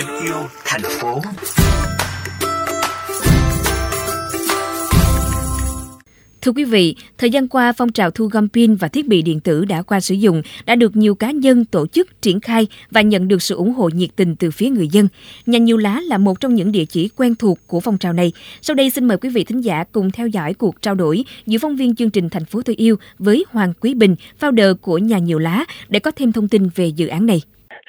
em yêu thành phố. Thưa quý vị, thời gian qua phong trào thu gom pin và thiết bị điện tử đã qua sử dụng đã được nhiều cá nhân tổ chức triển khai và nhận được sự ủng hộ nhiệt tình từ phía người dân. Nhà nhiều lá là một trong những địa chỉ quen thuộc của phong trào này. Sau đây xin mời quý vị thính giả cùng theo dõi cuộc trao đổi giữa phóng viên chương trình Thành phố tôi yêu với Hoàng Quý Bình, founder của nhà nhiều lá để có thêm thông tin về dự án này.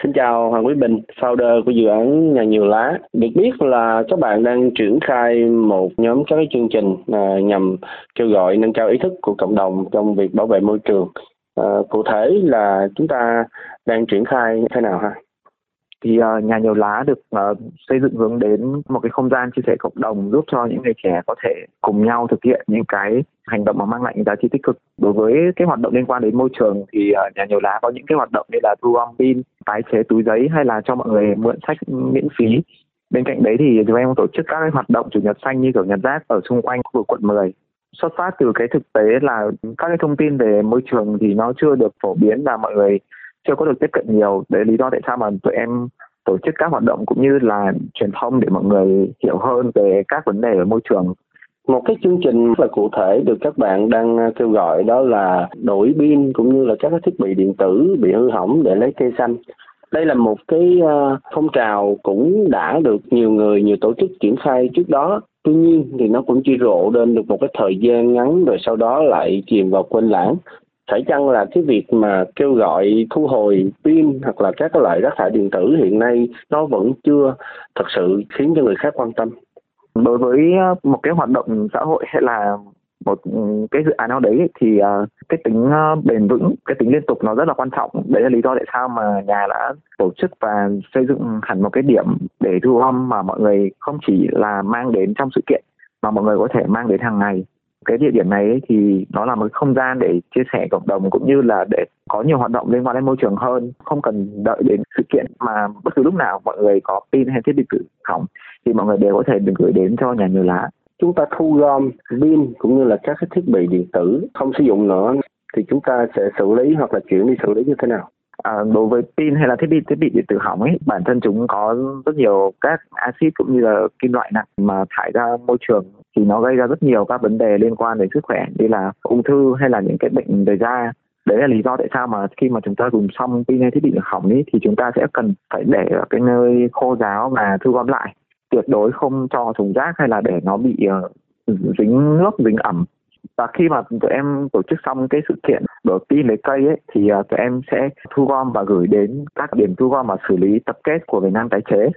Xin chào Hoàng Quý Bình, founder của dự án Nhà Nhiều Lá. Được biết là các bạn đang triển khai một nhóm các cái chương trình à, nhằm kêu gọi nâng cao ý thức của cộng đồng trong việc bảo vệ môi trường. À, cụ thể là chúng ta đang triển khai như thế nào ha? Thì uh, nhà nhiều lá được uh, xây dựng hướng đến một cái không gian chia sẻ cộng đồng giúp cho những người trẻ có thể cùng nhau thực hiện những cái hành động mà mang lại những giá trị tích cực. Đối với cái hoạt động liên quan đến môi trường thì uh, nhà nhiều lá có những cái hoạt động như là thu gom pin tái chế túi giấy hay là cho mọi người mượn sách miễn phí. Bên cạnh đấy thì chúng em tổ chức các cái hoạt động chủ nhật xanh như kiểu nhật rác ở xung quanh khu vực quận 10 xuất phát từ cái thực tế là các cái thông tin về môi trường thì nó chưa được phổ biến và mọi người chưa có được tiếp cận nhiều. Đấy, lý do tại sao mà tụi em tổ chức các hoạt động cũng như là truyền thông để mọi người hiểu hơn về các vấn đề ở môi trường. Một cái chương trình rất là cụ thể được các bạn đang à, kêu gọi đó là đổi pin cũng như là các thiết bị điện tử bị hư hỏng để lấy cây xanh. Đây là một cái à, phong trào cũng đã được nhiều người, nhiều tổ chức triển khai trước đó. Tuy nhiên thì nó cũng chỉ rộ lên được một cái thời gian ngắn rồi sau đó lại chìm vào quên lãng phải chăng là cái việc mà kêu gọi thu hồi pin hoặc là các cái loại rác thải điện tử hiện nay nó vẫn chưa thật sự khiến cho người khác quan tâm? Đối với ờ, một cái hoạt động xã hội hay là một cái dự án nào đấy thì ờ, cái tính ờ, bền vững, cái tính liên tục nó rất là quan trọng. Đấy là lý do tại sao mà nhà đã tổ chức và xây dựng hẳn một cái điểm để thu gom mà mọi người không chỉ là mang đến trong sự kiện mà mọi người có thể mang đến hàng ngày cái địa điểm này thì nó là một không gian để chia sẻ cộng đồng cũng như là để có nhiều hoạt động liên quan đến môi trường hơn. Không cần đợi đến sự kiện mà bất cứ lúc nào mọi người có pin hay thiết bị tự hỏng thì mọi người đều có thể được gửi đến cho nhà nhiều lá. Chúng ta thu gom pin cũng như là các cái thiết bị điện tử không sử dụng nữa thì chúng ta sẽ xử lý hoặc là chuyển đi xử lý như thế nào? À, đối với pin hay là thiết bị thiết bị điện tử hỏng ấy bản thân chúng có rất nhiều các axit cũng như là kim loại nặng mà thải ra môi trường thì nó gây ra rất nhiều các vấn đề liên quan đến sức khỏe như là ung thư hay là những cái bệnh về da. Đấy là lý do tại sao mà khi mà chúng ta dùng xong pin hay thiết bị hỏng ấy thì chúng ta sẽ cần phải để ở cái nơi khô ráo và thu gom lại. Tuyệt đối không cho thùng rác hay là để nó bị uh, dính nước dính ẩm. Và khi mà tụi em tổ chức xong cái sự kiện đổi pin lấy cây ấy thì uh, tụi em sẽ thu gom và gửi đến các điểm thu gom và xử lý tập kết của Việt Nam tái chế.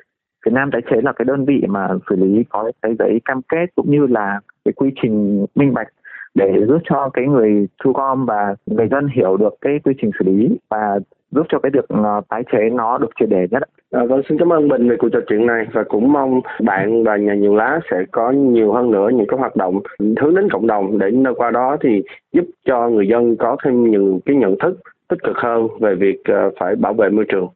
Việt Nam tái chế là cái đơn vị mà xử lý có cái giấy cam kết cũng như là cái quy trình minh bạch để giúp cho cái người thu gom và người dân hiểu được cái quy trình xử lý và giúp cho cái việc ờ, tái chế nó được triệt để nhất. À, vâng, xin cảm ơn Bình về cuộc trò chuyện này và cũng mong bạn và nhà nhiều lá sẽ có nhiều hơn nữa những cái hoạt động hướng đến cộng đồng để nơi qua đó thì giúp cho người dân có thêm những cái nhận thức tích cực hơn về việc ờ, phải bảo vệ môi trường.